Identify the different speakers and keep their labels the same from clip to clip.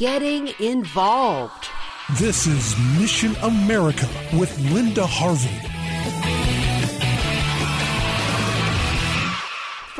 Speaker 1: getting involved.
Speaker 2: This is Mission America with Linda Harvey.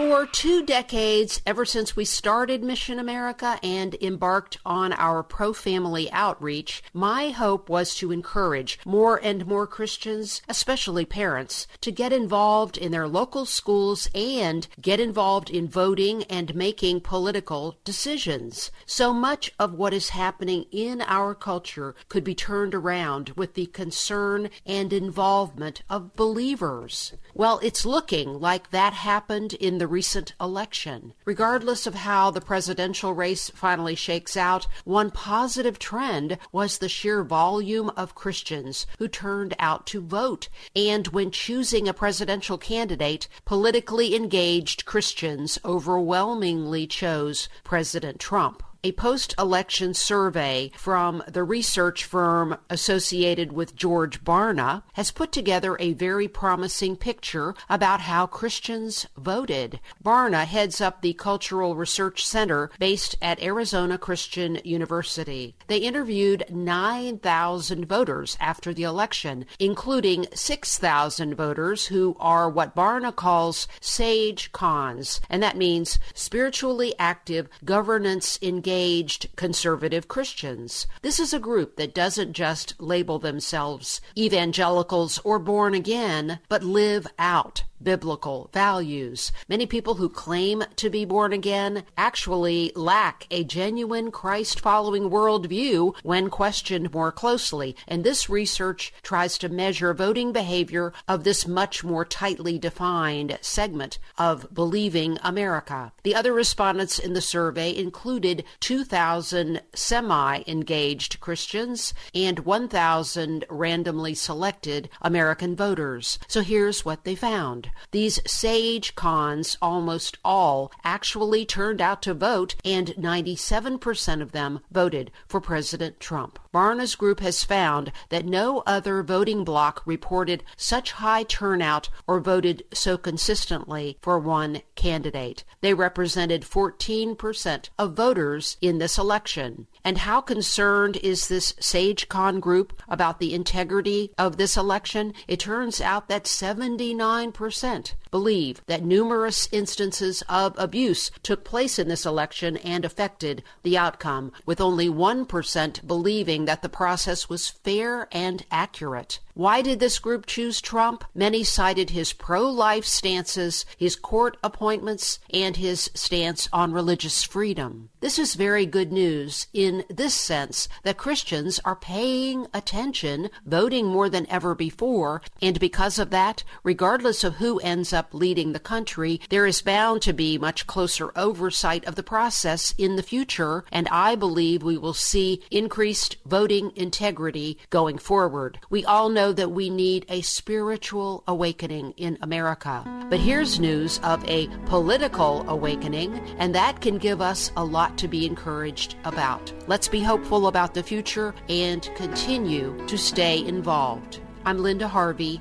Speaker 1: For two decades, ever since we started Mission America and embarked on our pro family outreach, my hope was to encourage more and more Christians, especially parents, to get involved in their local schools and get involved in voting and making political decisions. So much of what is happening in our culture could be turned around with the concern and involvement of believers. Well, it's looking like that happened in the recent election. Regardless of how the presidential race finally shakes out, one positive trend was the sheer volume of Christians who turned out to vote. And when choosing a presidential candidate, politically engaged Christians overwhelmingly chose President Trump a post election survey from the research firm associated with George Barna has put together a very promising picture about how Christians voted. Barna heads up the Cultural Research Center based at Arizona Christian University. They interviewed 9,000 voters after the election, including 6,000 voters who are what Barna calls sage cons, and that means spiritually active, governance engaged engaged conservative Christians. This is a group that doesn't just label themselves evangelicals or born again, but live out biblical values. Many people who claim to be born again actually lack a genuine Christ following worldview when questioned more closely. And this research tries to measure voting behavior of this much more tightly defined segment of believing America. The other respondents in the survey included 2,000 semi engaged Christians and 1,000 randomly selected American voters. So here's what they found. These sage cons, almost all, actually turned out to vote, and 97% of them voted for President Trump. Barna's group has found that no other voting bloc reported such high turnout or voted so consistently for one candidate. They represented 14% of voters in this election. And how concerned is this SageCon group about the integrity of this election? It turns out that 79% believe that numerous instances of abuse took place in this election and affected the outcome, with only 1% believing that the process was fair and accurate. Why did this group choose Trump? Many cited his pro life stances, his court appointments, and his stance on religious freedom. This is very good news in this sense that Christians are paying attention, voting more than ever before, and because of that, regardless of who ends up leading the country, there is bound to be much closer oversight of the process in the future, and I believe we will see increased voting integrity going forward. We all know know that we need a spiritual awakening in America. But here's news of a political awakening, and that can give us a lot to be encouraged about. Let's be hopeful about the future and continue to stay involved. I'm Linda Harvey.